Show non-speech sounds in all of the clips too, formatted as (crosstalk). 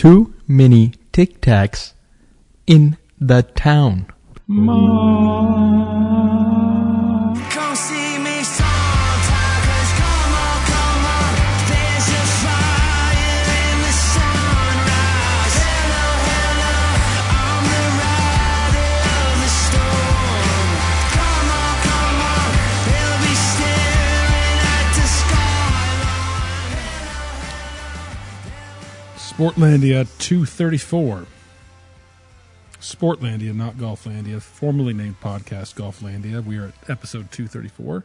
too many tic tacs in the town. Come Sportlandia 234. Sportlandia, not Golflandia, formerly named Podcast Golflandia. We are at episode 234.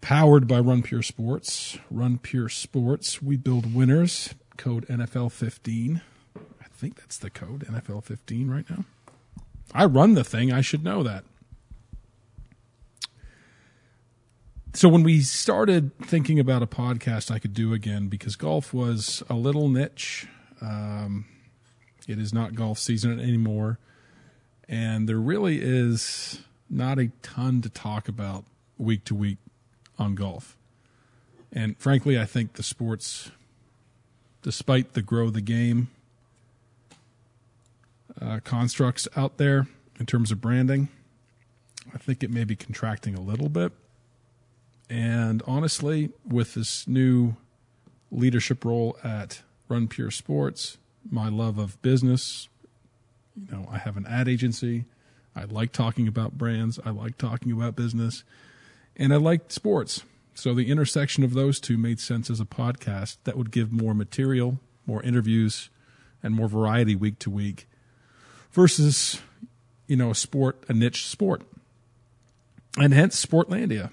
Powered by Run Pure Sports. Run Pure Sports. We build winners. Code NFL 15. I think that's the code, NFL 15 right now. I run the thing. I should know that. So when we started thinking about a podcast I could do again because golf was a little niche. Um, it is not golf season anymore, and there really is not a ton to talk about week to week on golf. And frankly, I think the sports, despite the grow the game uh, constructs out there in terms of branding, I think it may be contracting a little bit. And honestly, with this new leadership role at Run Pure Sports, my love of business, you know, I have an ad agency. I like talking about brands. I like talking about business. And I like sports. So the intersection of those two made sense as a podcast that would give more material, more interviews, and more variety week to week versus, you know, a sport, a niche sport. And hence Sportlandia.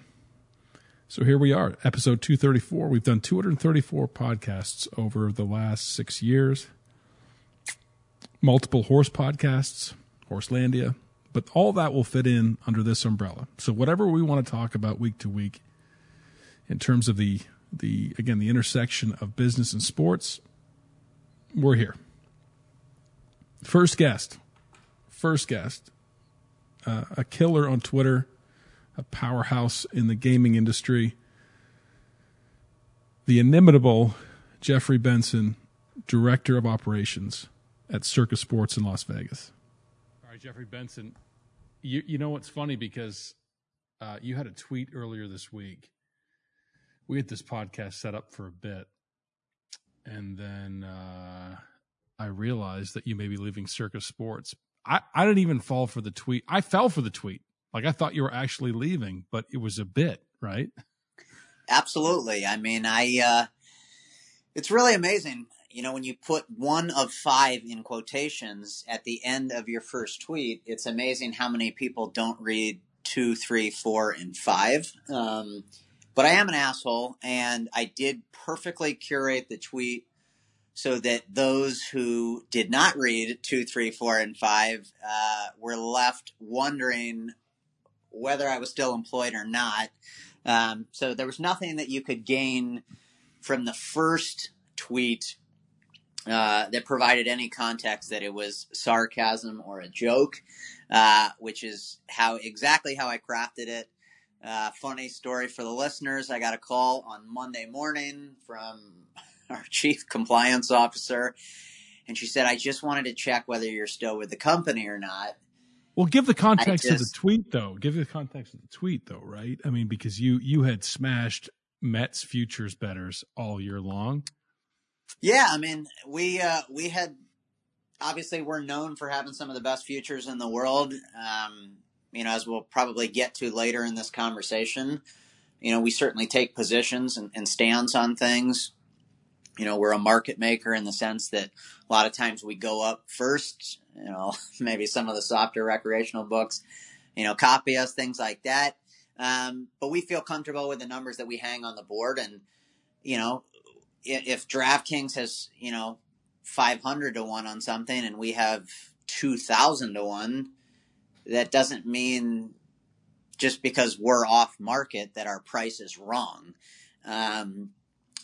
So here we are, episode 234. We've done 234 podcasts over the last six years, multiple horse podcasts, Horselandia, but all that will fit in under this umbrella. So whatever we want to talk about week to week in terms of the, the again, the intersection of business and sports, we're here. First guest, first guest, uh, a killer on Twitter a powerhouse in the gaming industry. The inimitable Jeffrey Benson, Director of Operations at Circa Sports in Las Vegas. All right, Jeffrey Benson, you, you know what's funny because uh, you had a tweet earlier this week. We had this podcast set up for a bit, and then uh, I realized that you may be leaving Circa Sports. I, I didn't even fall for the tweet. I fell for the tweet. Like I thought you were actually leaving, but it was a bit, right? Absolutely. I mean, I uh it's really amazing, you know, when you put one of five in quotations at the end of your first tweet, it's amazing how many people don't read two, three, four, and five. Um, but I am an asshole, and I did perfectly curate the tweet so that those who did not read two, three, four, and five uh, were left wondering whether I was still employed or not. Um, so there was nothing that you could gain from the first tweet uh, that provided any context that it was sarcasm or a joke, uh, which is how exactly how I crafted it. Uh, funny story for the listeners. I got a call on Monday morning from (laughs) our chief compliance officer, and she said, "I just wanted to check whether you're still with the company or not." Well, give the context just, of the tweet though. Give the context of the tweet though, right? I mean, because you you had smashed Mets futures betters all year long. Yeah, I mean, we uh, we had obviously we're known for having some of the best futures in the world. Um, you know, as we'll probably get to later in this conversation, you know, we certainly take positions and, and stands on things. You know, we're a market maker in the sense that a lot of times we go up first. You know, (laughs) maybe some of the softer recreational books, you know, copy us, things like that. Um, but we feel comfortable with the numbers that we hang on the board. And, you know, if, if DraftKings has, you know, 500 to 1 on something and we have 2,000 to 1, that doesn't mean just because we're off market that our price is wrong. Um,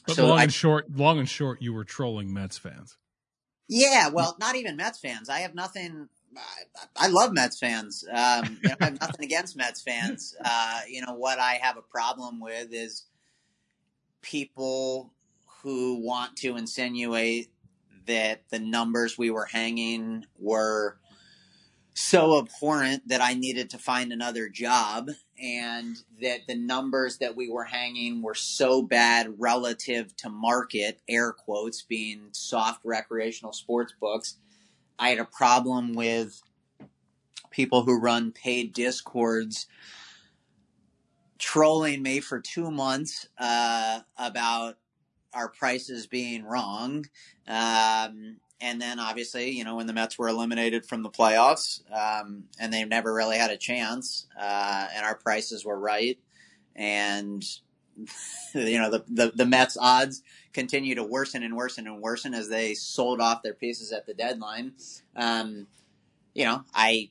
But so long I- and short, long and short, you were trolling Mets fans. Yeah, well, not even Mets fans. I have nothing. I, I love Mets fans. Um, you know, I have nothing against Mets fans. Uh, you know what I have a problem with is people who want to insinuate that the numbers we were hanging were so abhorrent that I needed to find another job, and that the numbers that we were hanging were so bad relative to market, air quotes, being soft recreational sports books. I had a problem with people who run paid discords trolling me for two months uh, about our prices being wrong. Um, and then obviously, you know, when the Mets were eliminated from the playoffs, um, and they never really had a chance, uh, and our prices were right, and (laughs) you know the, the the Mets odds continue to worsen and worsen and worsen as they sold off their pieces at the deadline. Um, you know, I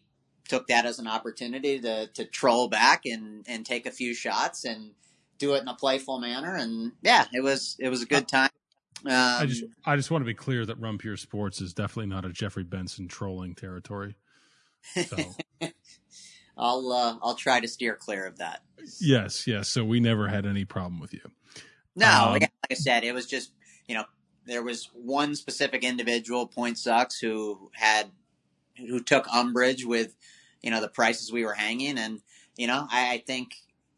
took that as an opportunity to to troll back and and take a few shots and do it in a playful manner, and yeah, it was it was a good time. Um, I just I just want to be clear that Run Pure Sports is definitely not a Jeffrey Benson trolling territory. So (laughs) I'll uh, I'll try to steer clear of that. yes, yes. So we never had any problem with you. No, Um, like I said, it was just you know there was one specific individual, Point Sucks, who had who took umbrage with you know the prices we were hanging, and you know I, I think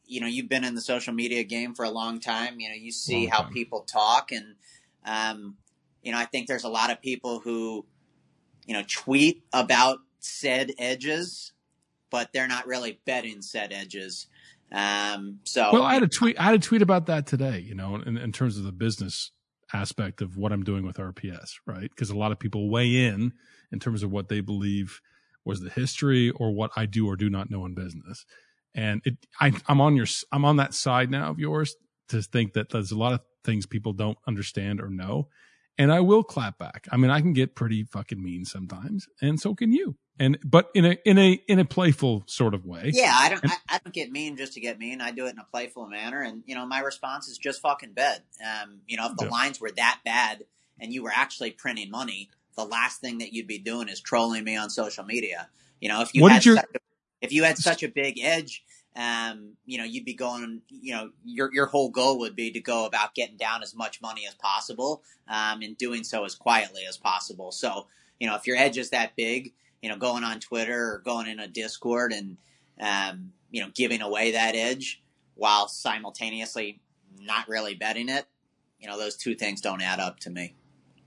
you know you've been in the social media game for a long time. You know you see how people talk, and um, you know I think there's a lot of people who you know tweet about said edges, but they're not really betting said edges. Um, so Well, I had a tweet. I had a tweet about that today. You know, in, in terms of the business aspect of what I'm doing with RPS, right? Because a lot of people weigh in in terms of what they believe was the history or what I do or do not know in business. And it, I, I'm on your, I'm on that side now of yours to think that there's a lot of things people don't understand or know. And I will clap back. I mean, I can get pretty fucking mean sometimes, and so can you. And but in a in a in a playful sort of way. Yeah, I don't. And- I, I don't get mean just to get mean. I do it in a playful manner, and you know, my response is just fucking bet. Um, you know, if the Yeah. lines were that bad and you were actually printing money, the last thing that you'd be doing is trolling me on social media. You know, if you What had your- such a, if you had such a big edge, um, you know, you'd be going. You know, your your whole goal would be to go about getting down as much money as possible, um, and doing so as quietly as possible. So, you know, if your edge is that big, you know, going on Twitter or going in a Discord and um, you know, giving away that edge while simultaneously not really betting it. You know, those two things don't add up to me.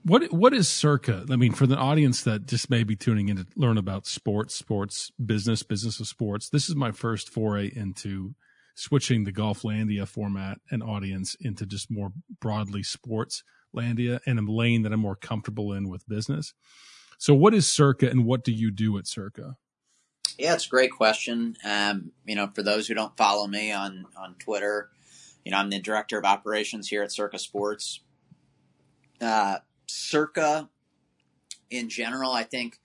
What what is Circa? I mean, for the audience that just may be tuning in to learn about sports, sports business, business of sports. This is my first foray into switching the Golflandia format and audience into just more broadly sports landia and a lane that I'm more comfortable in with business. So, what is Circa, and what do you do at Circa? Yeah, it's a great question. Um, you know, for those who don't follow me on on Twitter, you know, I'm the director of operations here at Circa Sports. Uh, Circa, in general, I think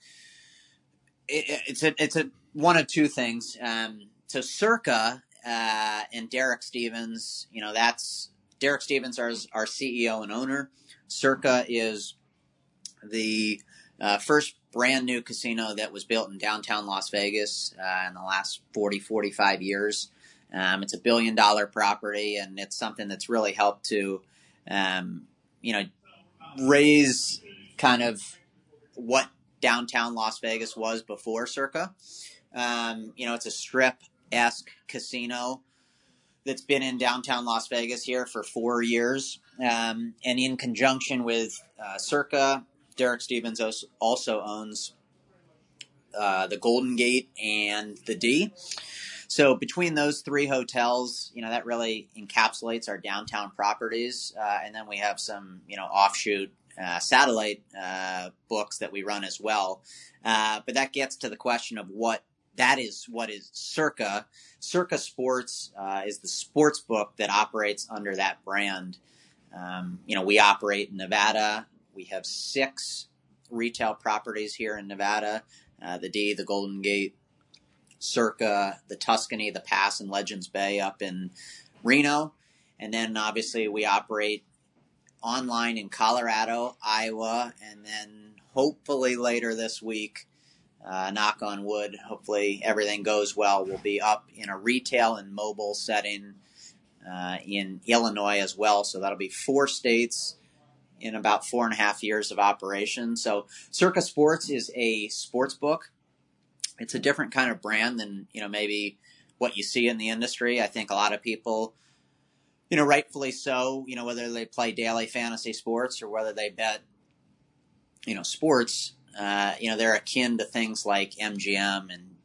it, it's a it's a one of two things. Um, Circa uh, and Derek Stevens, you know, that's Derek Stevens, our our CEO and owner. Circa is the uh, first brand new casino that was built in downtown Las Vegas uh, in the last 40, 45 years. Um, it's a billion dollar property, and it's something that's really helped to, um, you know, raise kind of what downtown Las Vegas was before Circa. Um, you know, it's a strip esque casino that's been in downtown Las Vegas here for four years. Um, and in conjunction with uh, Circa, Derek Stevens also owns uh, the Golden Gate and the D. So between those three hotels, you know that really encapsulates our downtown properties, uh, and then we have some, you know, offshoot uh, satellite uh, books that we run as well. Uh, but that gets to the question of what that is. What is Circa? Circa Sports uh, is the sports book that operates under that brand. Um, you know, we operate in Nevada. We have six retail properties here in Nevada: uh, the D, the Golden Gate, Circa, the Tuscany, the Pass, and Legends Bay up in Reno. And then obviously we operate online in Colorado, Iowa, and then hopefully later this week, uh, knock on wood, hopefully everything goes well, we'll be up in a retail and mobile setting uh, in Illinois as well. So that'll be four states in about four and a half years of operation. So Circa Sports is a sports book. It's a different kind of brand than you know maybe what you see in the industry. I think a lot of people, you know, rightfully so, you know, whether they play daily fantasy sports or whether they bet, you know, sports, uh, you know, they're akin to things like MGM and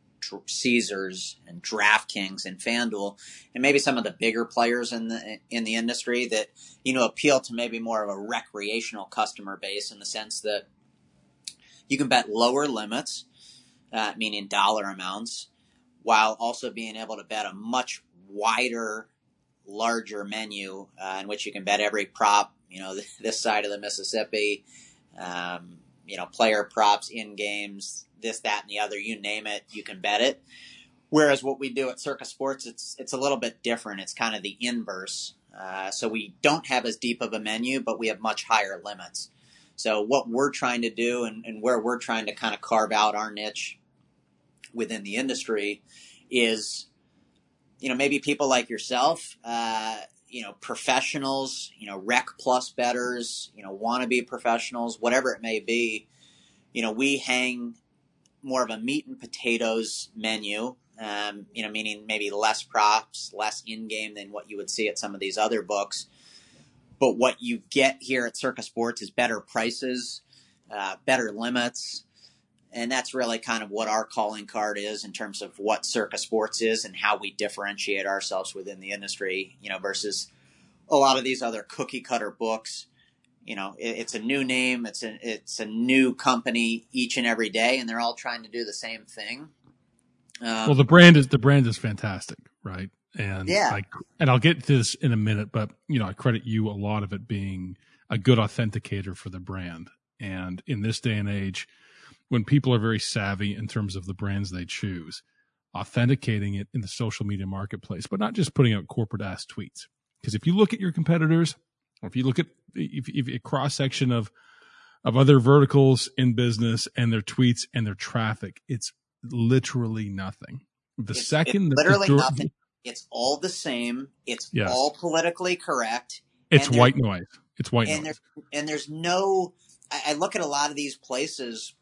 Caesars and DraftKings and FanDuel, and maybe some of the bigger players in the in the industry that you know appeal to maybe more of a recreational customer base in the sense that you can bet lower limits, uh, meaning dollar amounts, while also being able to bet a much wider, larger menu uh, in which you can bet every prop. You know, (laughs) this side of the Mississippi. Um, you know, player props in games, this, that, and the other, you name it, you can bet it. Whereas what we do at Circa Sports, it's it's a little bit different. It's kind of the inverse. Uh, so we don't have as deep of a menu, but we have much higher limits. So what we're trying to do, and, and where we're trying to kind of carve out our niche within the industry, is you know maybe people like yourself, uh, you know professionals, you know rec plus betters, you know wannabe professionals, whatever it may be. You know we hang more of a meat and potatoes menu. Um, you know, meaning maybe less props, less in game than what you would see at some of these other books. But what you get here at Circa Sports is better prices, uh, better limits, and that's really kind of what our calling card is in terms of what Circa Sports is and how we differentiate ourselves within the industry. You know, versus a lot of these other cookie cutter books you know it, it's a new name it's a it's a new company each and every day and they're all trying to do the same thing um, well, the brand is the brand is fantastic, right? And Yeah. I, and I'll get to this in a minute, but you know, I credit you a lot of it being a good authenticator for the brand. And in this day and age, when people are very savvy in terms of the brands they choose, authenticating it in the social media marketplace, but not just putting out corporate ass tweets. Because if you look at your competitors, or if you look at if, if a cross section of of other verticals in business and their tweets and their traffic, it's literally nothing. The It's- second it's that the literally nothing it's all the same it's Yes. all politically correct it's white noise. It's white and noise. there and there's no I, I look at a lot of these places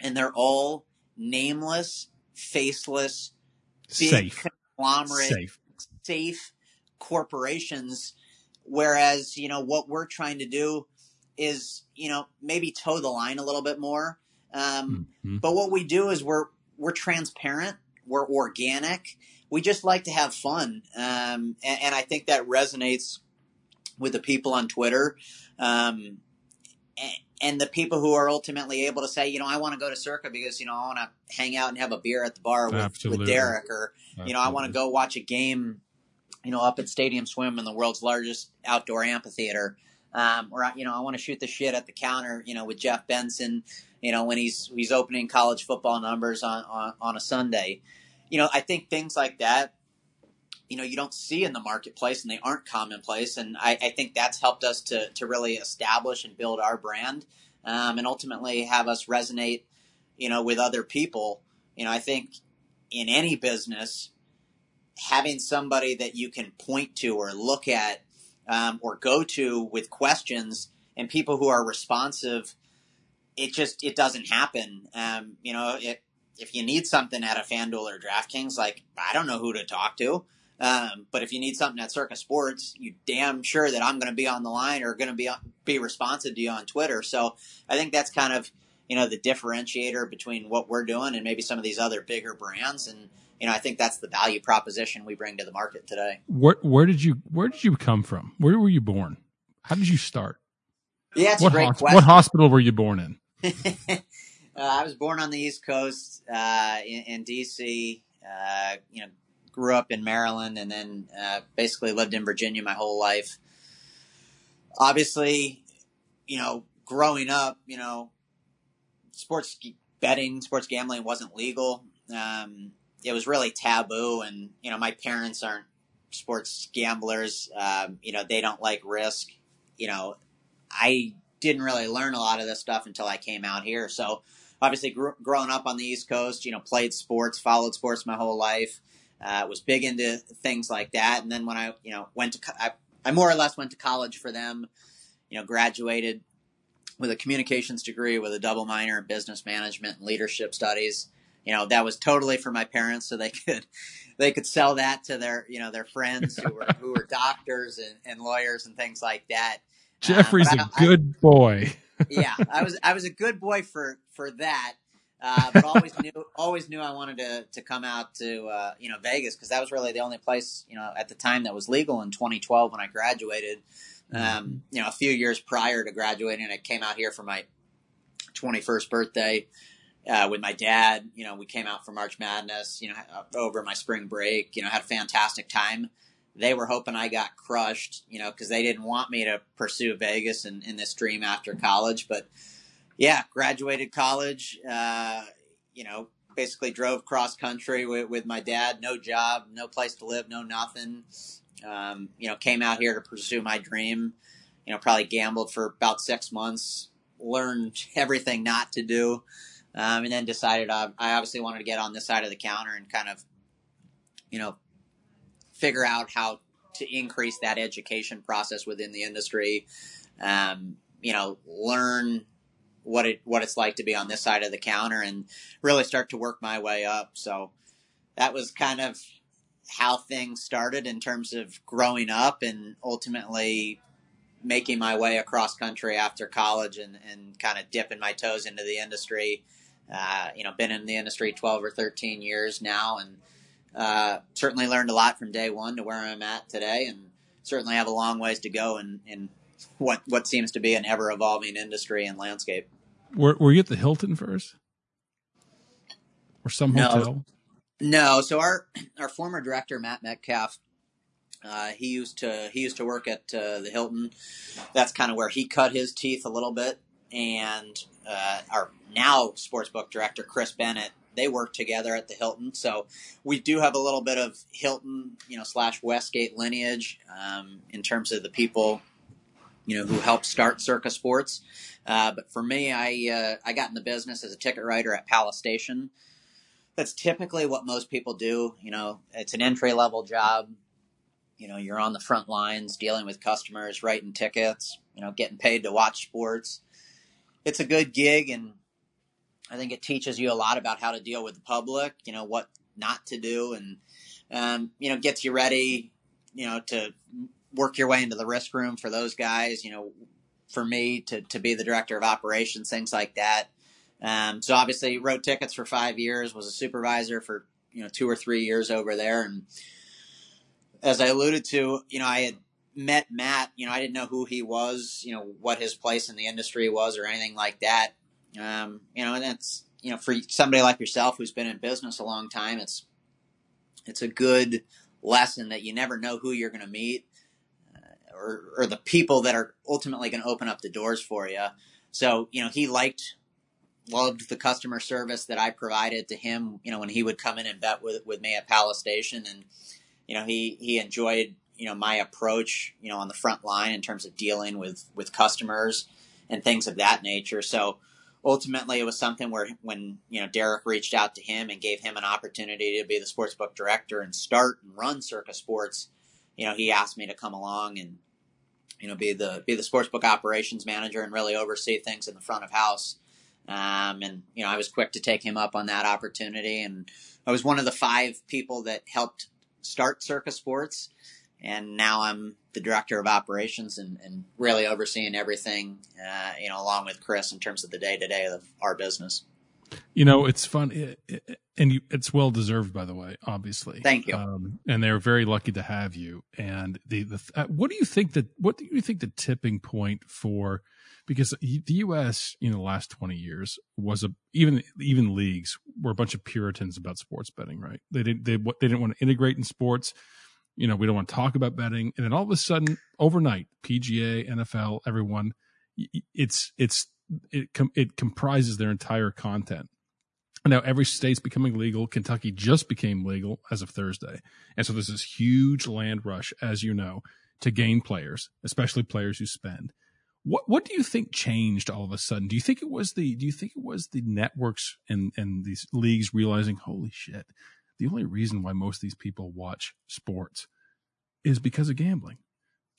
and they're all nameless faceless big Safe, conglomerate safe. safe corporations. Whereas you know what we're trying to do is you know maybe toe the line a little bit more. Um, Mhm. but what we do is we're we're transparent we're organic. We just like to have fun. Um, and, and i think that resonates with the people on twitter. Um, and, the people who are ultimately able to say you know i want to go to circa because you know i want to hang out and have a beer at the bar with, with derek or you know, I want to go watch a game, you know, up at Stadium Swim in the world's largest outdoor amphitheater. Um, or, you know, I want to shoot the shit at the counter, you know, with Jeff Benson, you know, when he's, he's opening college football numbers on, on, on a Sunday. You know, I think things like that, you know, you don't see in the marketplace and they aren't commonplace. And I, I think that's helped us to, to really establish and build our brand, um, and ultimately have us resonate, you know, with other people. You know, I think in any business, having somebody that you can point to or look at um, or go to with questions and people who are responsive, it just it doesn't happen. Um, you know, it, if you need something at a FanDuel or DraftKings, like I don't know who to talk to. Um, but if you need something at Circa Sports, you damn sure that I'm going to be on the line or going to be be responsive to you on Twitter. So I think that's kind of you know the differentiator between what we're doing and maybe some of these other bigger brands and you know i think that's the value proposition we bring to the market today Where where did you where did you come from? Where were you born? How did you start? yeah it's what a great question what hospital were you born in? (laughs) uh, i was born on the east coast uh, in, in dc uh, you know grew up in maryland and then uh, basically lived in virginia my whole life. Obviously you know growing up you know sports betting sports gambling wasn't legal. Um, it was really taboo and you know my parents aren't sports gamblers. Um, you know they don't like risk. You know i didn't really learn a lot of this stuff until i came out here. So obviously gr- growing up on the east coast you know played sports followed sports my whole life uh, was big into things like that and then when i you know went to co- I, I more or less went to college for them you know, graduated with a communications degree with a double minor in business management and leadership studies. You know, that was totally for my parents so they (laughs) could they could sell that to their you know their friends who were who were doctors and, and lawyers and things like that. Uh, Jeffrey's but a I- I- good boy. (laughs) yeah, I was I was a good boy for for that, uh, but always knew always knew I wanted to to come out to uh, you know Vegas because that was really the only place you know at the time that was legal in 2012 when I graduated. Um, you know, a few years prior to graduating, I came out here for my 21st birthday uh, with my dad. You know, we came out for March Madness. You know, over my spring break. You know, had a fantastic time they were hoping I got crushed, you know, because they didn't want me to pursue Vegas and in this dream after college. But yeah, graduated college, uh, you know, basically drove cross country with, with my dad, no job, no place to live, no nothing. Um, you know, came out here to pursue my dream, you know, probably gambled for about six months, learned (laughs) everything not to do. Um, and then decided I, I obviously wanted to get on this side of the counter and kind of, you know, figure out how to increase that education process within the industry. Um, you know, learn what it what it's like to be on this side of the counter, and really start to work my way up. So that was kind of how things started in terms of growing up, and ultimately making my way across country after college, and and kind of dipping my toes into the industry. Uh, you know, been in the industry twelve or thirteen years now, and uh, certainly learned a lot from day one to where I'm at today, and certainly have a long ways to go in, in what what seems to be an ever evolving industry and landscape. Were, were you at the Hilton first, or some No. hotel? No, so our our former director Matt Metcalf, uh, he used to he used to work at uh, the Hilton. That's kind of where he cut his teeth a little bit, and uh, our now sportsbook director Chris Bennett. They work together at the Hilton, so we do have a little bit of Hilton, you know, slash Westgate lineage um, in terms of the people, you know, who helped start Circa Sports. Uh, but for me, I uh, I got in the business as a ticket writer at Palace Station that's typically what most people do. You know, it's an entry level job. You know, you're on the front lines dealing with customers, writing tickets, you know, getting paid to watch sports. It's a good gig and I think it teaches you a lot about how to deal with the public, you know, what not to do and um, you know, gets you ready, you know, to work your way into the risk room for those guys, you know, for me to, to be the director of operations, things like that. Um, so obviously wrote tickets for five years, was a supervisor for, you know, two or three years over there. And as I alluded to, you know, I had met Matt, you know, I didn't know who he was, you know, what his place in the industry was or anything like that. Um, you know, and that's, you know, for somebody like yourself who's been in business a long time, it's, it's a good lesson that you never know who you're going to meet or, or the people that are ultimately going to open up the doors for you. So, you know, he liked loved the customer service that I provided to him, you know, when he would come in and bet with, with me at Palace Station. And, you know, he, he enjoyed, you know, my approach, you know, on the front line in terms of dealing with, with customers and things of that nature. So ultimately it was something where when, you know, Derek reached out to him and gave him an opportunity to be the sportsbook director and start and run Circa Sports, you know, he asked me to come along and, you know, be the, be the sportsbook operations manager and really oversee things in the front of house. Um, and you know, I was quick to take him up on that opportunity, and I was one of the five people that helped start Circa Sports, and now I'm the director of operations and, and really overseeing everything, uh, you know, along with Chris in terms of the day to day of our business. You know, it's fun, it, it- and you, it's well deserved, by the way. Obviously, Thank you. Um, and they're very lucky to have you. And the the uh, what do you think that what do you think the tipping point for? Because the U.S. in the last twenty years was a even even leagues were a bunch of Puritans about sports betting, right? They didn't they they didn't want to integrate in sports. You know, we don't want to talk about betting, and then all of a sudden, overnight, PGA, NFL, everyone, it's it's it com- it comprises their entire content. Now every state's becoming legal. Kentucky just became legal as of Thursday. And so there's this huge land rush, as you know, to gain players, especially players who spend. What what do you think changed all of a sudden? Do you think it was the do you think it was the networks and, and these leagues realizing, holy shit, the only reason why most of these people watch sports is because of gambling?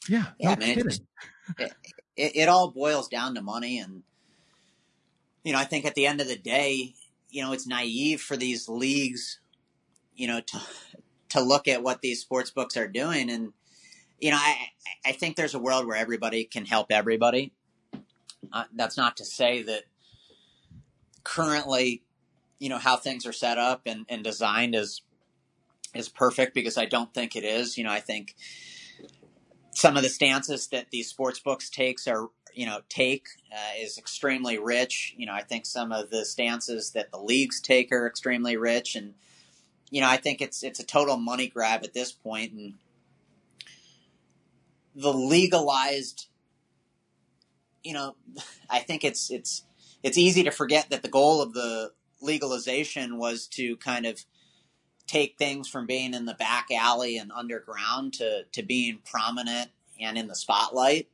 Yeah, Yeah, mean, it it, it all boils down to money and you know i think at the end of the day you know it's naive for these leagues you know to to look at what these sports books are doing. And you know i i think there's a world where everybody can help everybody. Uh, that's not to say that currently you know how things are set up and, and designed is is perfect because i don't think it is. You know i think some of the stances that these sports books takes are you know take uh, is extremely rich you know i think some of the stances that the leagues take are extremely rich and you know i think it's it's a total money grab at this point. point and the legalized you know (laughs) i think it's it's it's easy to forget that the goal of the legalization was to kind of take things from being in the back alley and underground to, to being prominent and in the spotlight.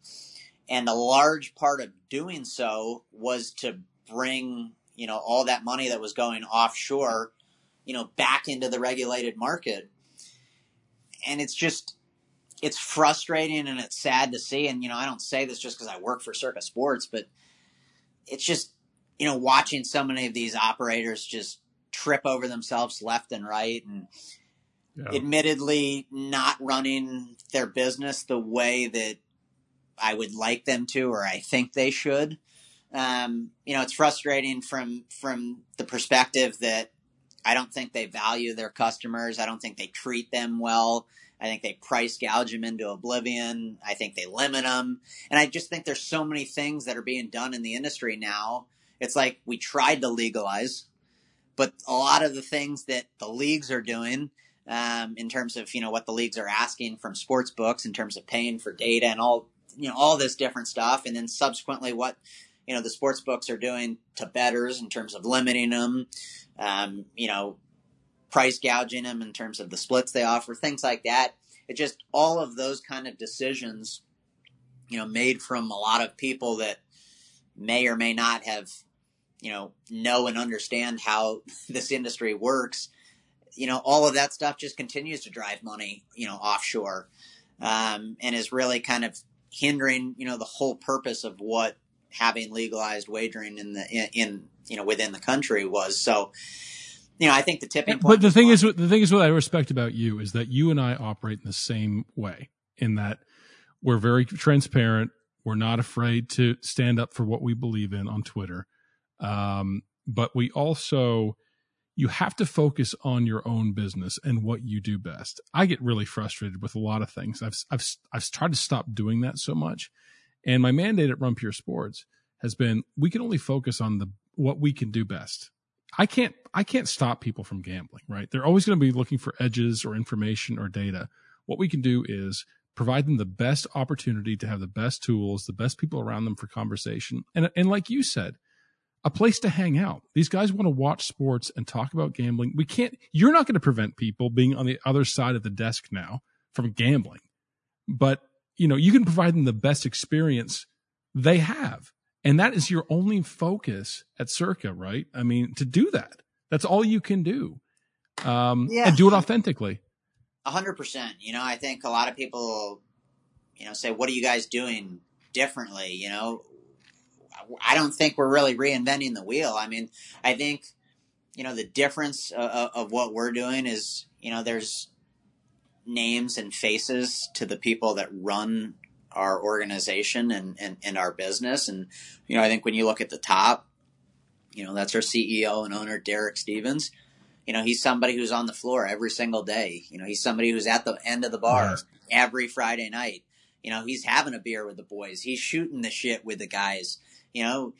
And a large part of doing so was to bring, you know, all that money that was going offshore, you know, back into the regulated market. And it's just, it's frustrating and it's sad to see. And, you know, I don't say this just because I work for Circa Sports, but it's just, you know, watching so many of these operators just trip over themselves left and right and Yeah. admittedly not running their business the way that I would like them to or I think they should. Um, you know, it's frustrating from from the perspective that I don't think they value their customers. I don't think they treat them well. I think they price gouge them into oblivion. I think they limit them. And I just think there's so many things that are being done in the industry now. It's like we tried to legalize, but a lot of the things that the leagues are doing um, in terms of you know what the leagues are asking from sports books in terms of paying for data and all you know all this different stuff. And then subsequently what you know the sports books are doing to betters in terms of limiting them um, you know price gouging them in terms of the splits they offer things like that. It just all of those kind of decisions you know made from a lot of people that may or may not have you know know and understand how (laughs) this industry works. You know all of that stuff just continues to drive money you know offshore um, and is really kind of hindering you know the whole purpose of what having legalized wagering in the in, in you know within the country was so you know i think the tipping point But the thing is, the thing is, what I respect about you is that you and I operate in the same way. In that we're very transparent. We're not afraid to stand up for what we believe in on Twitter. Um, but we also, you have to focus on your own business and what you do best. I get really frustrated with a lot of things. I've I've I've tried to stop doing that so much, and my mandate at Run Pure Sports has been we can only focus on the what we can do best. I can't I can't stop people from gambling, right? They're always going to be looking for edges or information or data. What we can do is provide them the best opportunity to have the best tools, the best people around them for conversation. And and like you said, a place to hang out. These guys want to watch sports and talk about gambling. We can't you're not going to prevent people being on the other side of the desk now from gambling. But, you know, you can provide them the best experience they have. And that is your only focus at Circa, right? I mean, to do that, that's all you can do. Um, Yeah. and do it authentically. A hundred percent. You know, I think a lot of people, you know, say, "What are you guys doing differently?" You know, I don't think we're really reinventing the wheel. I mean, I think, you know, the difference of, of what we're doing is, you know, there's names and faces to the people that run our organization and, and, and our business. And, you know, I think when you look at the top, you know, that's our CEO and owner, Derek Stevens. You know, he's somebody who's on the floor every single day. You know, he's somebody who's at the end of the bar every Friday night. You know, he's having a beer with the boys. He's shooting the shit with the guys. You know,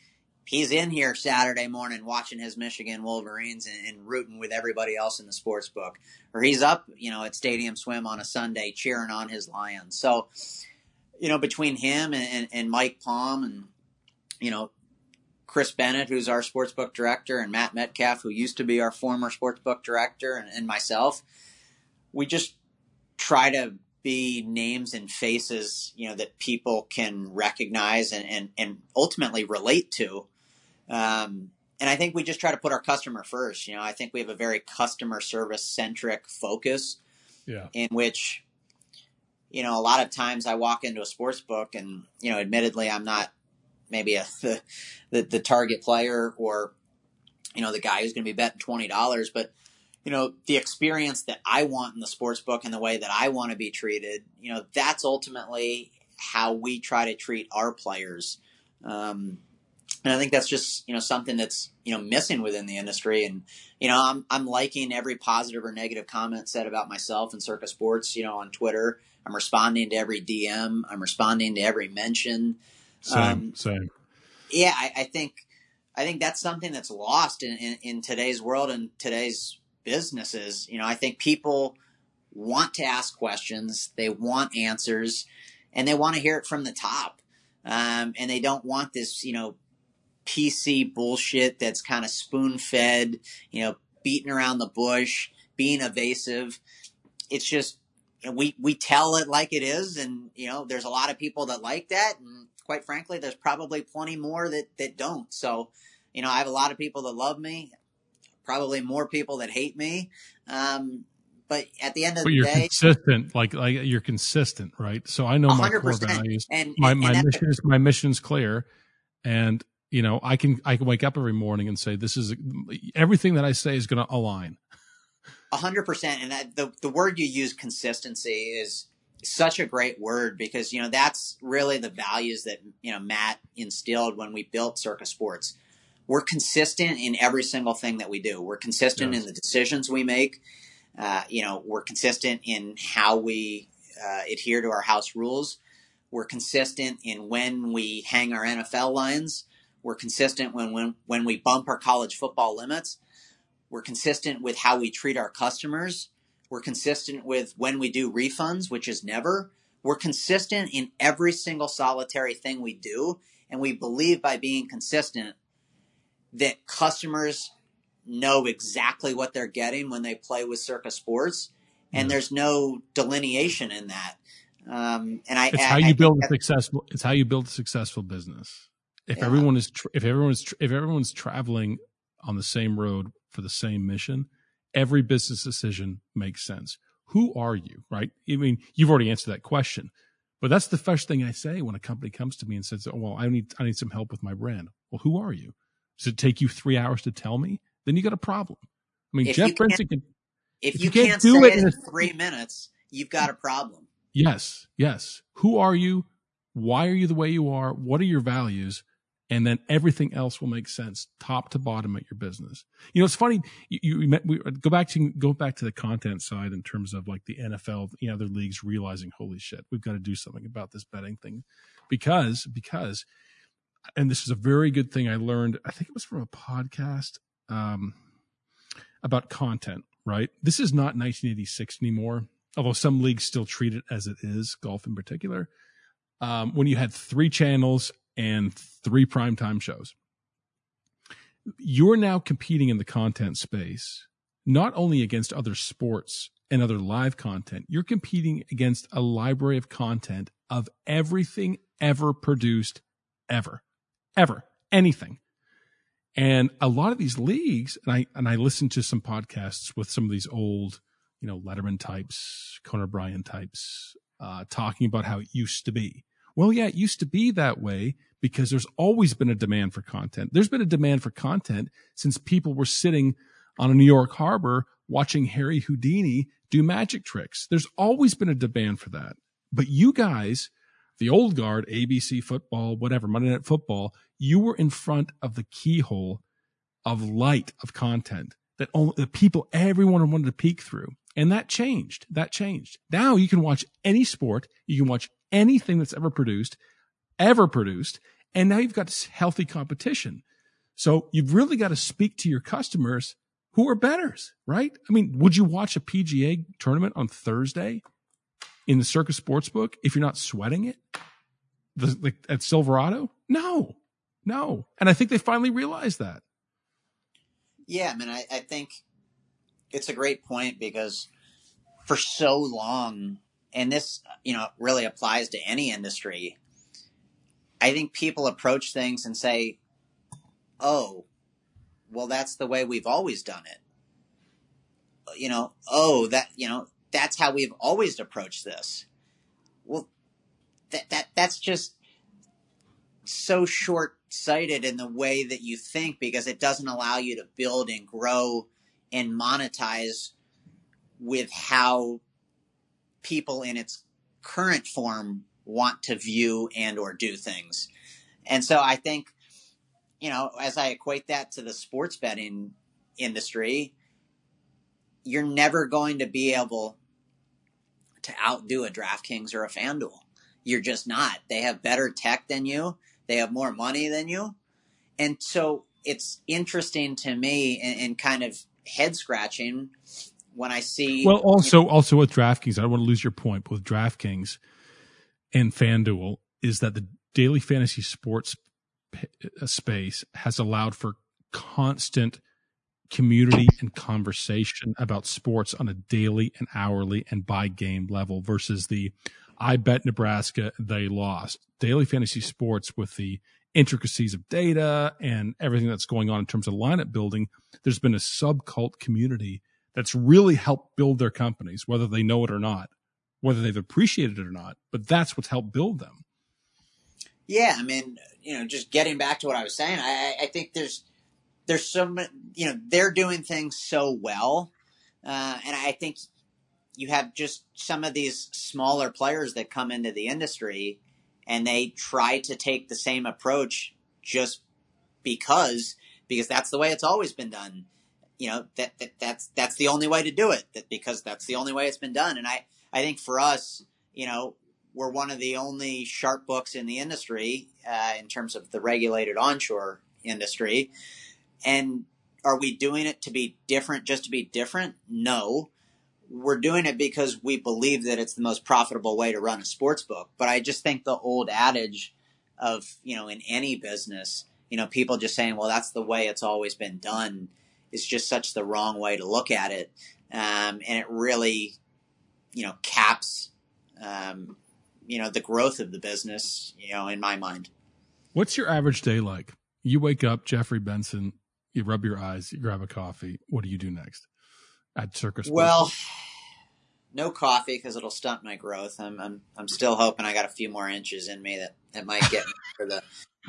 he's in here Saturday morning watching his Michigan Wolverines and, and rooting with everybody else in the sports book. Or he's up, you know, at Stadium Swim on a Sunday cheering on his Lions. So, you know, between him and, and, and Mike Palm and, you know, Chris Bennett, who's our sports book director, and Matt Metcalf, who used to be our former sports book director, and, and myself, we just try to be names and faces, you know, that people can recognize and, and, and ultimately relate to. Um, and I think we just try to put our customer first. You know, I think we have a very customer service centric focus Yeah. in which you know, a lot of times I walk into a sports book and, you know, admittedly, I'm not maybe a, (laughs) the, the, the target player or, you know, the guy who's going to be betting $20, but, you know, the experience that I want in the sports book and the way that I want to be treated, you know, that's ultimately how we try to treat our players. Um, and I think that's just you know something that's you know missing within the industry. And you know I'm I'm liking every positive or negative comment said about myself and Circa Sports. You know on Twitter, I'm responding to every DM. I'm responding to every mention. Same, Um, same. Yeah, I, I think I think that's something that's lost in, in, in today's world and today's businesses. You know, I think people want to ask questions, they want answers, and they want to hear it from the top. Um, and they don't want this, you know, PC bullshit that's kind of spoon fed, you know, beating around the bush, being evasive. It's just we we tell it like it is, and you know, there's a lot of people that like that, and quite frankly, there's probably plenty more that that don't. So, you know, I have a lot of people that love me, probably more people that hate me. Um, but at the end of But the you're day, consistent, like like you're consistent, right? So I know my core values. and My and, my and mission is my mission's clear, and you know I can I can wake up every morning and say this is everything that I say is going to align. A hundred percent, and that, the the word you use, consistency, is such a great word because you know that's really the values that you know Matt instilled when we built Circa Sports. We're consistent in every single thing that we do. We're consistent Yes. in the decisions we make. Uh, you know, we're consistent in how we uh, adhere to our house rules. We're consistent in when we hang our NFL lines. We're consistent when when when we bump our college football limits. We're consistent with how we treat our customers. We're consistent with when we do refunds, which is never. We're consistent in every single solitary thing we do. And we believe by being consistent that customers know exactly what they're getting when they play with Circa Sports. And Yeah. there's no delineation in that. Um, and I, It's I- how I you think build a successful. It's how you build a successful business. If Yeah. everyone is tr- if everyone's tr- if everyone's traveling on the same road for the same mission, every business decision makes sense. Who are you? Right? I mean, you've already answered that question, but that's the first thing I say when a company comes to me and says, "Oh, well, I need I need some help with my brand." Well, who are you? Does it take you three hours to tell me? Then you got a problem. I mean, If Jeff Benson can. if, if you, you can't can't, do say it in three minutes, you've got a problem. Yes, yes. Who are you? Why are you the way you are? What are your values? And then everything else will make sense, top to bottom at your business. You know, it's funny. You, you we, go back to go back to the content side in terms of like the NFL, you know, the other leagues realizing, holy shit, we've got to do something about this betting thing, because because, and this is a very good thing I learned. I think it was from a podcast um, about content. Right, this is not 1986 anymore although some leagues still treat it as it is, golf in particular, um, when you had three channels and three primetime shows. You're now competing in the content space, not only against other sports and other live content, you're competing against a library of content of everything ever produced, ever, ever, anything. And a lot of these leagues, and I and I listened to some podcasts with some of these old you know, Letterman types, Conan O'Brien types, uh, talking about how it used to be. Well, yeah, it used to be that way because there's always been a demand for content. There's been a demand for content since people were sitting on a New York harbor watching Harry Houdini do magic tricks. There's always been a demand for that. But you guys, the old guard, ABC football, whatever, Monday Night Football, you were in front of the keyhole of light of content that only the people, everyone wanted to peek through. And that changed. That changed. Now you can watch any sport. You can watch anything that's ever produced, ever produced. And now you've got this healthy competition. So you've really got to speak to your customers who are betters, right? I mean, would you watch a PGA tournament on Thursday in the Circa Sportsbook if you're not sweating it? The, the, at Silverado? No, no. And I think they finally realized that. Yeah, I mean, I, I think it's a great point because for so long, and this, you know, really applies to any industry, I think people approach things and say, oh, well, that's the way we've always done it. You know, oh, that, you know, that's how we've always approached this. Well, that that that's just so short sighted in the way that you think because it doesn't allow you to build and grow and monetize with how people in its current form want to view and or do things. And so I think, you know, as I equate that to the sports betting industry, you're never going to be able to outdo a DraftKings or a FanDuel. You're just not. They have better tech than you. They have more money than you. And so it's interesting to me and, and kind of head scratching when I see. Well, also, also with DraftKings, I don't want to lose your point, but with DraftKings and FanDuel is that the daily fantasy sports p- uh, space has allowed for constant community and conversation about sports on a daily and hourly and by game level versus the I bet Nebraska they lost. Daily fantasy sports with the intricacies of data and everything that's going on in terms of lineup building, there's been a subcult community that's really helped build their companies, whether they know it or not, whether they've appreciated it or not. But that's what's helped build them. Yeah, I mean, you know, just getting back to what I was saying, I, I think there's there's so many, you know, they're doing things so well, uh, and I think you have just some of these smaller players that come into the industry and they try to take the same approach just because because that's the way it's always been done. You know that, that that's that's the only way to do it that because that's the only way it's been done. And i i think for us you know we're one of the only sharp books in the industry uh, in terms of the regulated onshore industry and are we doing it to be different just to be different no we're doing it because we believe that it's the most profitable way to run a sports book. But I just think the old adage of, you know, in any business, you know, people just saying, well, that's the way it's always been done is just such the wrong way to look at it. Um, and it really, you know, caps, um, you know, the growth of the business, you know, in my mind. What's your average day like? You wake up, Jeffrey Benson, you rub your eyes, you grab a coffee. What do you do next at Circa? Well, no coffee because it'll stunt my growth. I'm, I'm I'm still hoping I got a few more inches in me that, that might get me (laughs) for the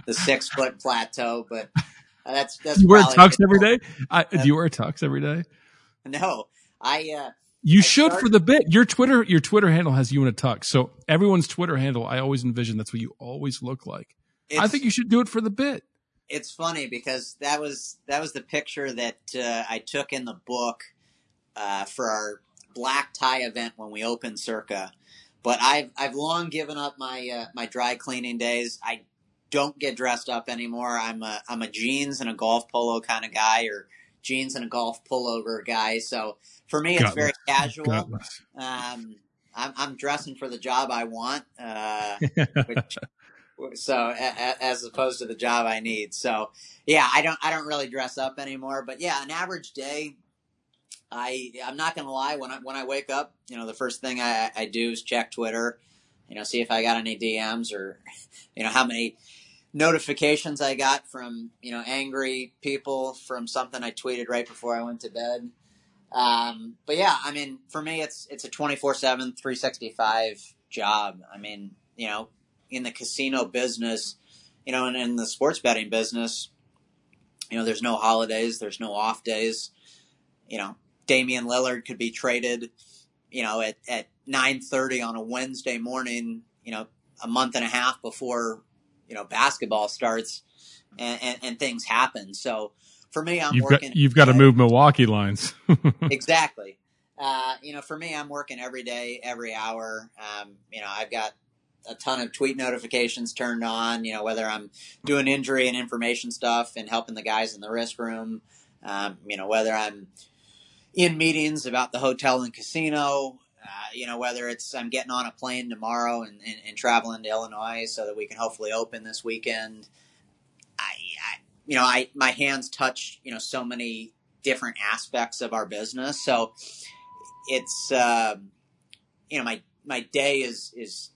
the six foot plateau. But uh, that's that's you wear tux every day. I, do you wear tux every day? No, I uh, You I should for the bit. Your Twitter, your Twitter handle has you in a tux. So everyone's Twitter handle, I always envision that's what you always look like. I think you should do it for the bit. It's funny because that was that was the picture that uh, I took in the book uh, for our black tie event when we opened Circa. But I've I've long given up my uh, my dry cleaning days. I don't get dressed up anymore. I'm a I'm a jeans and a golf polo kind of guy, or jeans and a golf pullover guy. So for me, it's very casual. Um, I'm, I'm dressing for the job I want. Uh, (laughs) which, so as opposed to the job I need. So yeah, I don't I don't really dress up anymore. But yeah, an average day. I I'm not gonna lie. When I when I wake up, you know, the first thing I, I do is check Twitter. You know, see if I got any DMs or, (laughs) you know, how many notifications I got from you know angry people from something I tweeted right before I went to bed. Um, but yeah, I mean, for me, it's it's a 24 7, 365 job. I mean, you know, in the casino business, you know, and in the sports betting business, you know, there's no holidays, there's no off days. You know, Damian Lillard could be traded, you know, at, at 9.30 on a Wednesday morning, you know, a month and a half before, you know, basketball starts and, and, and things happen. So for me, I'm You've working. got you've got to move Milwaukee lines. (laughs) exactly. Uh, you know, for me, I'm working every day, every hour. Um, you know, I've got a ton of tweet notifications turned on. You know, whether I'm doing injury and information stuff and helping the guys in the risk room. Um, you know, whether I'm in meetings about the hotel and casino. Uh, you know, whether it's I'm getting on a plane tomorrow and, and, and traveling to Illinois so that we can hopefully open this weekend. I, I you know, I my hands touch you know so many different aspects of our business. So it's um, you know my my day is is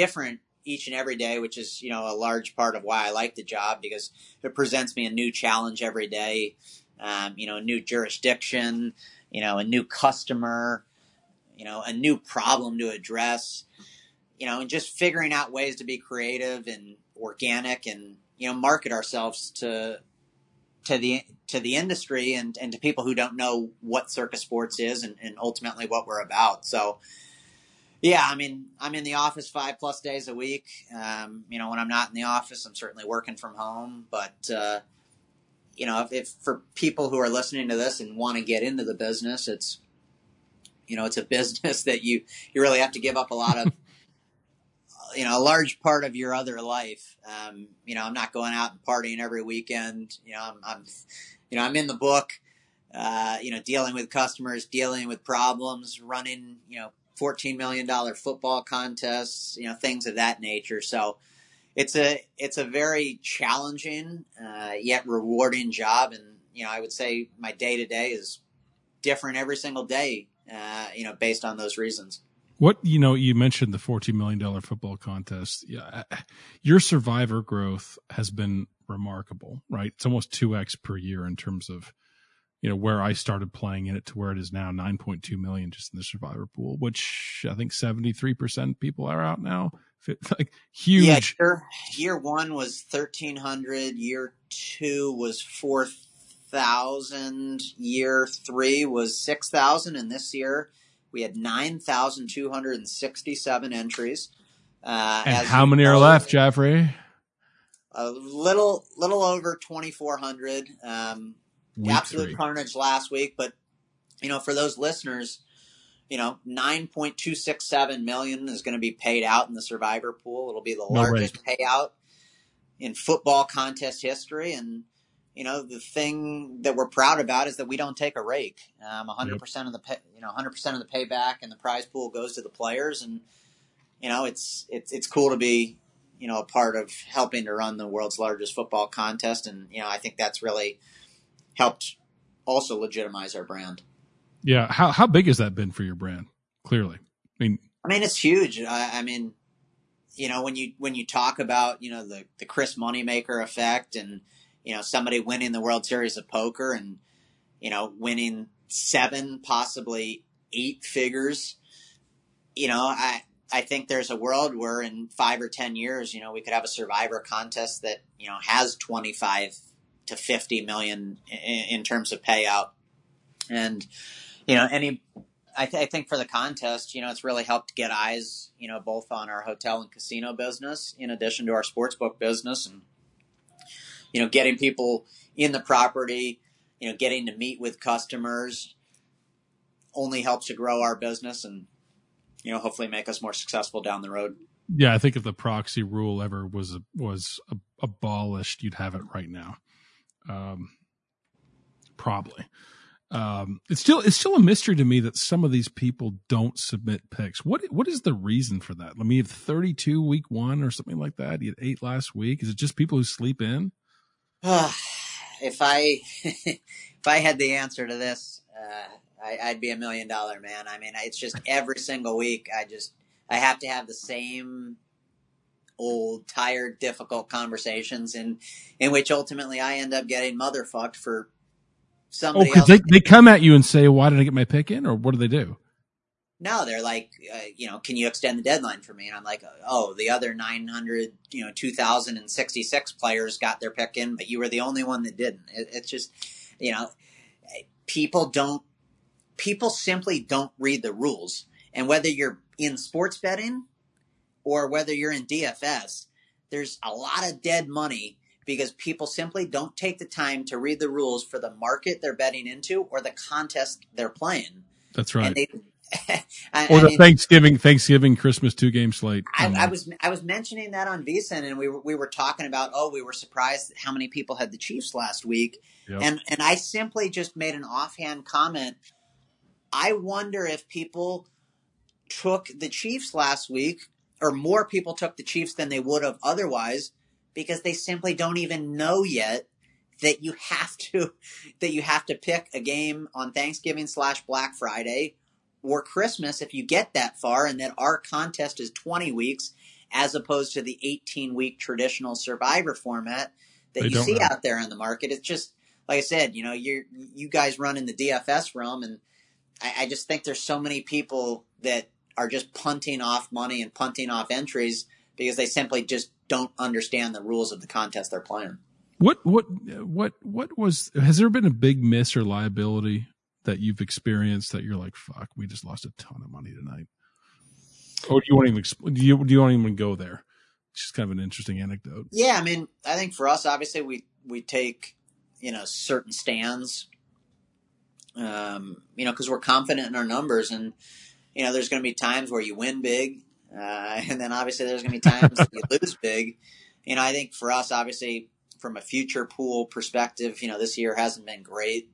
different each and every day, which is you know a large part of why I like the job because it presents me a new challenge every day. Um, you know, a new jurisdiction, you know, a new customer, you know, a new problem to address. you know, and just figuring out ways to be creative and organic and you know market ourselves to to the to the industry and and to people who don't know what Circa Sports is and, and ultimately what we're about. So. Yeah, I mean, I'm in the office five plus days a week. Um, you know, when I'm not in the office, I'm certainly working from home. But uh, you know, if, if for people who are listening to this and want to get into the business, it's you know, it's a (laughs) business that you you really have to give up a lot of you know a large part of your other life. Um, you know, I'm not going out and partying every weekend. You know, I'm, I'm you know I'm in the book. Uh, you know, dealing with customers, dealing with problems, running you know 14 million dollar football contests, you know, things of that nature. So it's a it's a very challenging uh, yet rewarding job, and you know, I would say my day to day is different every single day. Uh, you know, based on those reasons. What you know, you mentioned the fourteen million dollar football contest. Yeah, your survivor growth has been remarkable, right? It's almost two x per year in terms of you know where I started playing in it to where it is now, nine point two million just in the survivor pool, which I think seventy three percent people are out now. (laughs) Like huge. Yeah, year, year one was thirteen hundred. Year two was four thousand. Year three was six thousand, and this year we had nine thousand two hundred and sixty-seven entries. Uh, and how many are left, Jeffrey? A little, little over twenty-four hundred. Um, Week absolute three. carnage last week, but you know, for those listeners, you know, nine point two six seven million is going to be paid out in the survivor pool. It'll be the No largest payout in football contest history, and you know, the thing that we're proud about is that we don't take a rake. Um, hundred percent of the pay, you know, hundred percent of the payback and the prize pool goes to the players, and you know, it's it's it's cool to be you know a part of helping to run the world's largest football contest, and you know, I think that's really helped also legitimize our brand. Yeah. How how big has that been for your brand? Clearly, I mean, I mean, it's huge. I, I mean, you know, when you when you talk about you know the the Chris Moneymaker effect, and you know somebody winning the World Series of Poker, and you know winning seven, possibly eight figures, you know, I I think there's a world where in five or ten years, you know, we could have a Survivor contest that you know has twenty five to fifty million in, in terms of payout, and you know any I, th- I think for the contest, you know, it's really helped get eyes, you know, both on our hotel and casino business, in addition to our sportsbook business, and you know, getting people in the property, you know, getting to meet with customers, only helps to grow our business and you know, hopefully make us more successful down the road. yeah, I think if the proxy rule ever was was abolished, you'd have it right now. Um, probably. Um, it's still it's still a mystery to me that some of these people don't submit picks. What what is the reason for that? Mean, you have thirty two week one or something like that. You had eight last week. Is it just people who sleep in? if I (laughs) if I had the answer to this, uh, I, I'd be a million dollar man. I mean, it's just every single week. I just I have to have the same old, tired, difficult conversations, in in which ultimately I end up getting motherfucked for Oh, somebody because else. they they come at you and say, "Why did I get my pick in?" Or what do they do? No, they're like, uh, you know, can you extend the deadline for me? And I'm like, oh, the other 900, you know, 2,066 players got their pick in, but you were the only one that didn't. It, it's just, you know, people don't, people simply don't read the rules. And whether you're in sports betting or whether you're in DFS, there's a lot of dead money because people simply don't take the time to read the rules for the market they're betting into or the contest they're playing. That's right. They, (laughs) I, or I the mean, Thanksgiving Thanksgiving Christmas two game slate. I, Um, I was I was mentioning that on VSiN, and we were we were talking about oh we were surprised how many people had the Chiefs last week, Yep. and and I simply just made an offhand comment. I wonder if people took the Chiefs last week, or more people took the Chiefs than they would have otherwise, because they simply don't even know yet that you have to (laughs) that you have to pick a game on Thanksgiving slash Black Friday or Christmas if you get that far, and that our contest is 20 weeks as opposed to the 18 week traditional Survivor format that They you see know. out there in the market. It's just like I said, you know, you you guys run in the DFS realm, and I, I just think there's so many people that are just punting off money and punting off entries because they simply just don't understand the rules of the contest they're playing. What what what what was has there been a big miss or liability that you've experienced that you're like, fuck, we just lost a ton of money tonight? Or do you want to even do you do you want to even go there? It's just kind of an interesting anecdote. Yeah, I mean, I think for us, obviously, we we take you know certain stands, um, you know, because we're confident in our numbers, and you know, there's going to be times where you win big, uh, (laughs) and then obviously there's going to be times you (laughs) lose big. You know, I think for us, obviously, from a future pool perspective, you know, this year hasn't been great.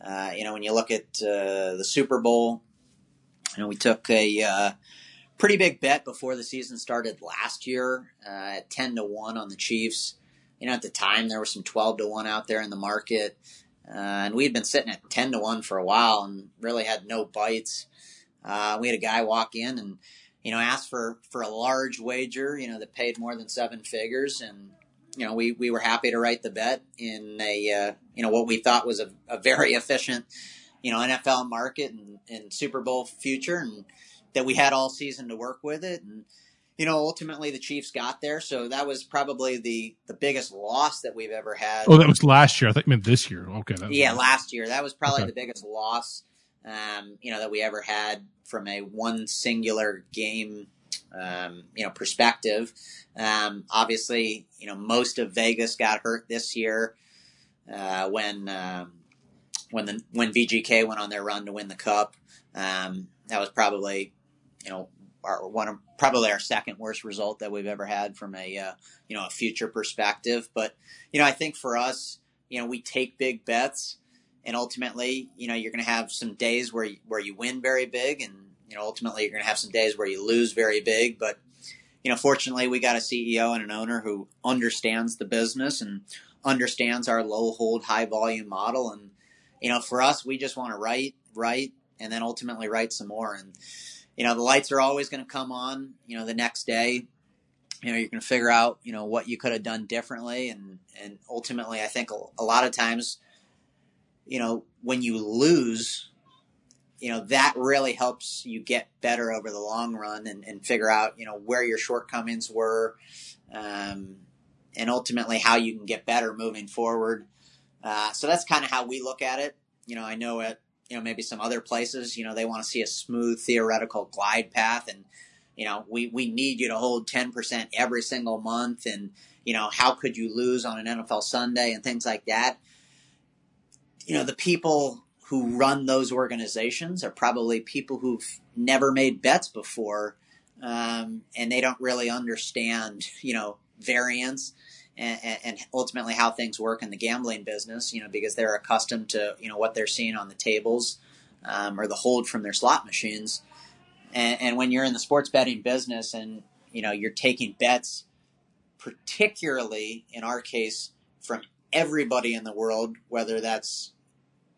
Uh, you know, when you look at uh, the Super Bowl, you know, we took a uh, pretty big bet before the season started last year uh, at 10 to 1 on the Chiefs. You know, at the time, there was some 12 to 1 out there in the market. Uh, and we had been sitting at 10 to 1 for a while and really had no bites. Uh, we had a guy walk in and, you know, ask for, for a large wager, you know, that paid more than seven figures. And, you know, we, we were happy to write the bet in a, uh, you know, what we thought was a, a very (laughs) efficient, you know, NFL market and, and Super Bowl future. And, that we had all season to work with it and you know ultimately the chiefs got there so that was probably the the biggest loss that we've ever had Oh, that was last year. I think it meant this year. Okay. Yeah last year that was probably Okay. the biggest loss um, you know that we ever had from a one singular game um, you know perspective. Um, obviously you know most of vegas got hurt this year uh, when um, when the when vgk went on their run to win the cup. Um, that was probably you know our one of probably our second worst result that we've ever had from a uh, you know a future perspective. But you know i think for us you know we take big bets and ultimately you know you're going to have some days where you, where you win very big and you know ultimately you're going to have some days where you lose very big but you know fortunately we got a ceo and an owner who understands the business and understands our low hold high volume model. And you know for us we just want to write write and then ultimately write some more. And you know the lights are always going to come on you know the next day. You know you're going to figure out you know what you could have done differently. And and ultimately i think a, a lot of times you know when you lose you know that really helps you get better over the long run and, and figure out you know where your shortcomings were um, and ultimately how you can get better moving forward. Uh, so that's kind of how we look at it. You know i know at you know maybe some other places you know they want to see a smooth theoretical glide path and you know we we need you to hold 10% every single month and you know how could you lose on an NFL Sunday and things like that you know the people who run those organizations are probably people who've never made bets before um, and they don't really understand you know variance and, and ultimately how things work in the gambling business, you know, because they're accustomed to, you know, what they're seeing on the tables um, or the hold from their slot machines. And, and when you're in the sports betting business and, you know, you're taking bets, particularly in our case, from everybody in the world, whether that's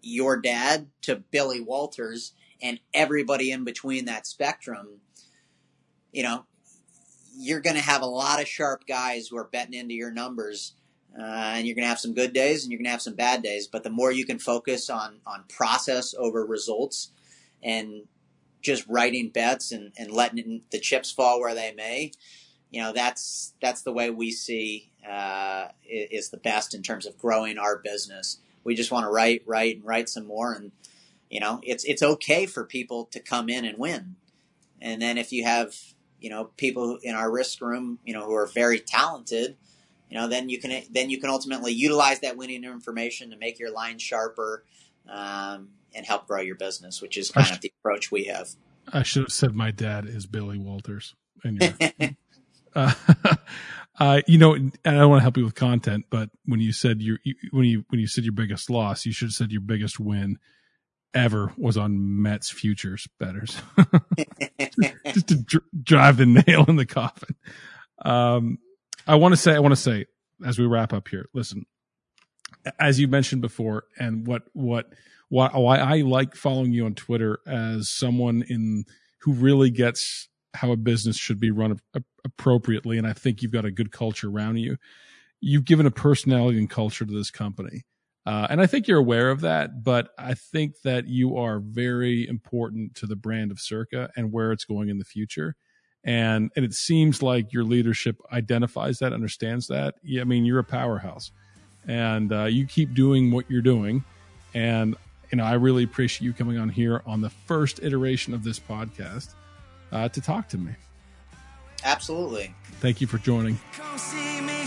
your dad to Billy Walters and everybody in between that spectrum, you know, you're going to have a lot of sharp guys who are betting into your numbers. Uh, and you're going to have some good days and you're going to have some bad days. But the more you can focus on, on process over results and just writing bets and, and letting the chips fall where they may, you know, that's, that's the way we see, uh, is the best in terms of growing our business. We just want to write, write and write some more. And, you know, it's, it's okay for people to come in and win. And then if you have, you know, people in our risk room, you know, who are very talented, you know, then you can then you can ultimately utilize that winning information to make your line sharper um, and help grow your business, which is kind of the approach we have. I should have said my dad is Billy Walters. And (laughs) you're, (laughs) uh, uh, you know, and I don't want to help you with content, but when you said your you, when you when you said your biggest loss, you should have said your biggest win ever was on Mets futures betters, (laughs) just to dr- drive the nail in the coffin. Um, I want to say, I want to say, as we wrap up here, listen, as you mentioned before, and what what why why I like following you on Twitter as someone in who really gets how a business should be run appropriately, and I think you've got a good culture around you. You've given a personality and culture to this company Uh, and I think you're aware of that, but I think that you are very important to the brand of Circa and where it's going in the future. And, and it seems like your leadership identifies that, understands that. Yeah, I mean, you're a powerhouse and uh, you keep doing what you're doing. And, you know, I really appreciate you coming on here on the first iteration of this podcast uh, to talk to me. Absolutely. Thank you for joining. Come see me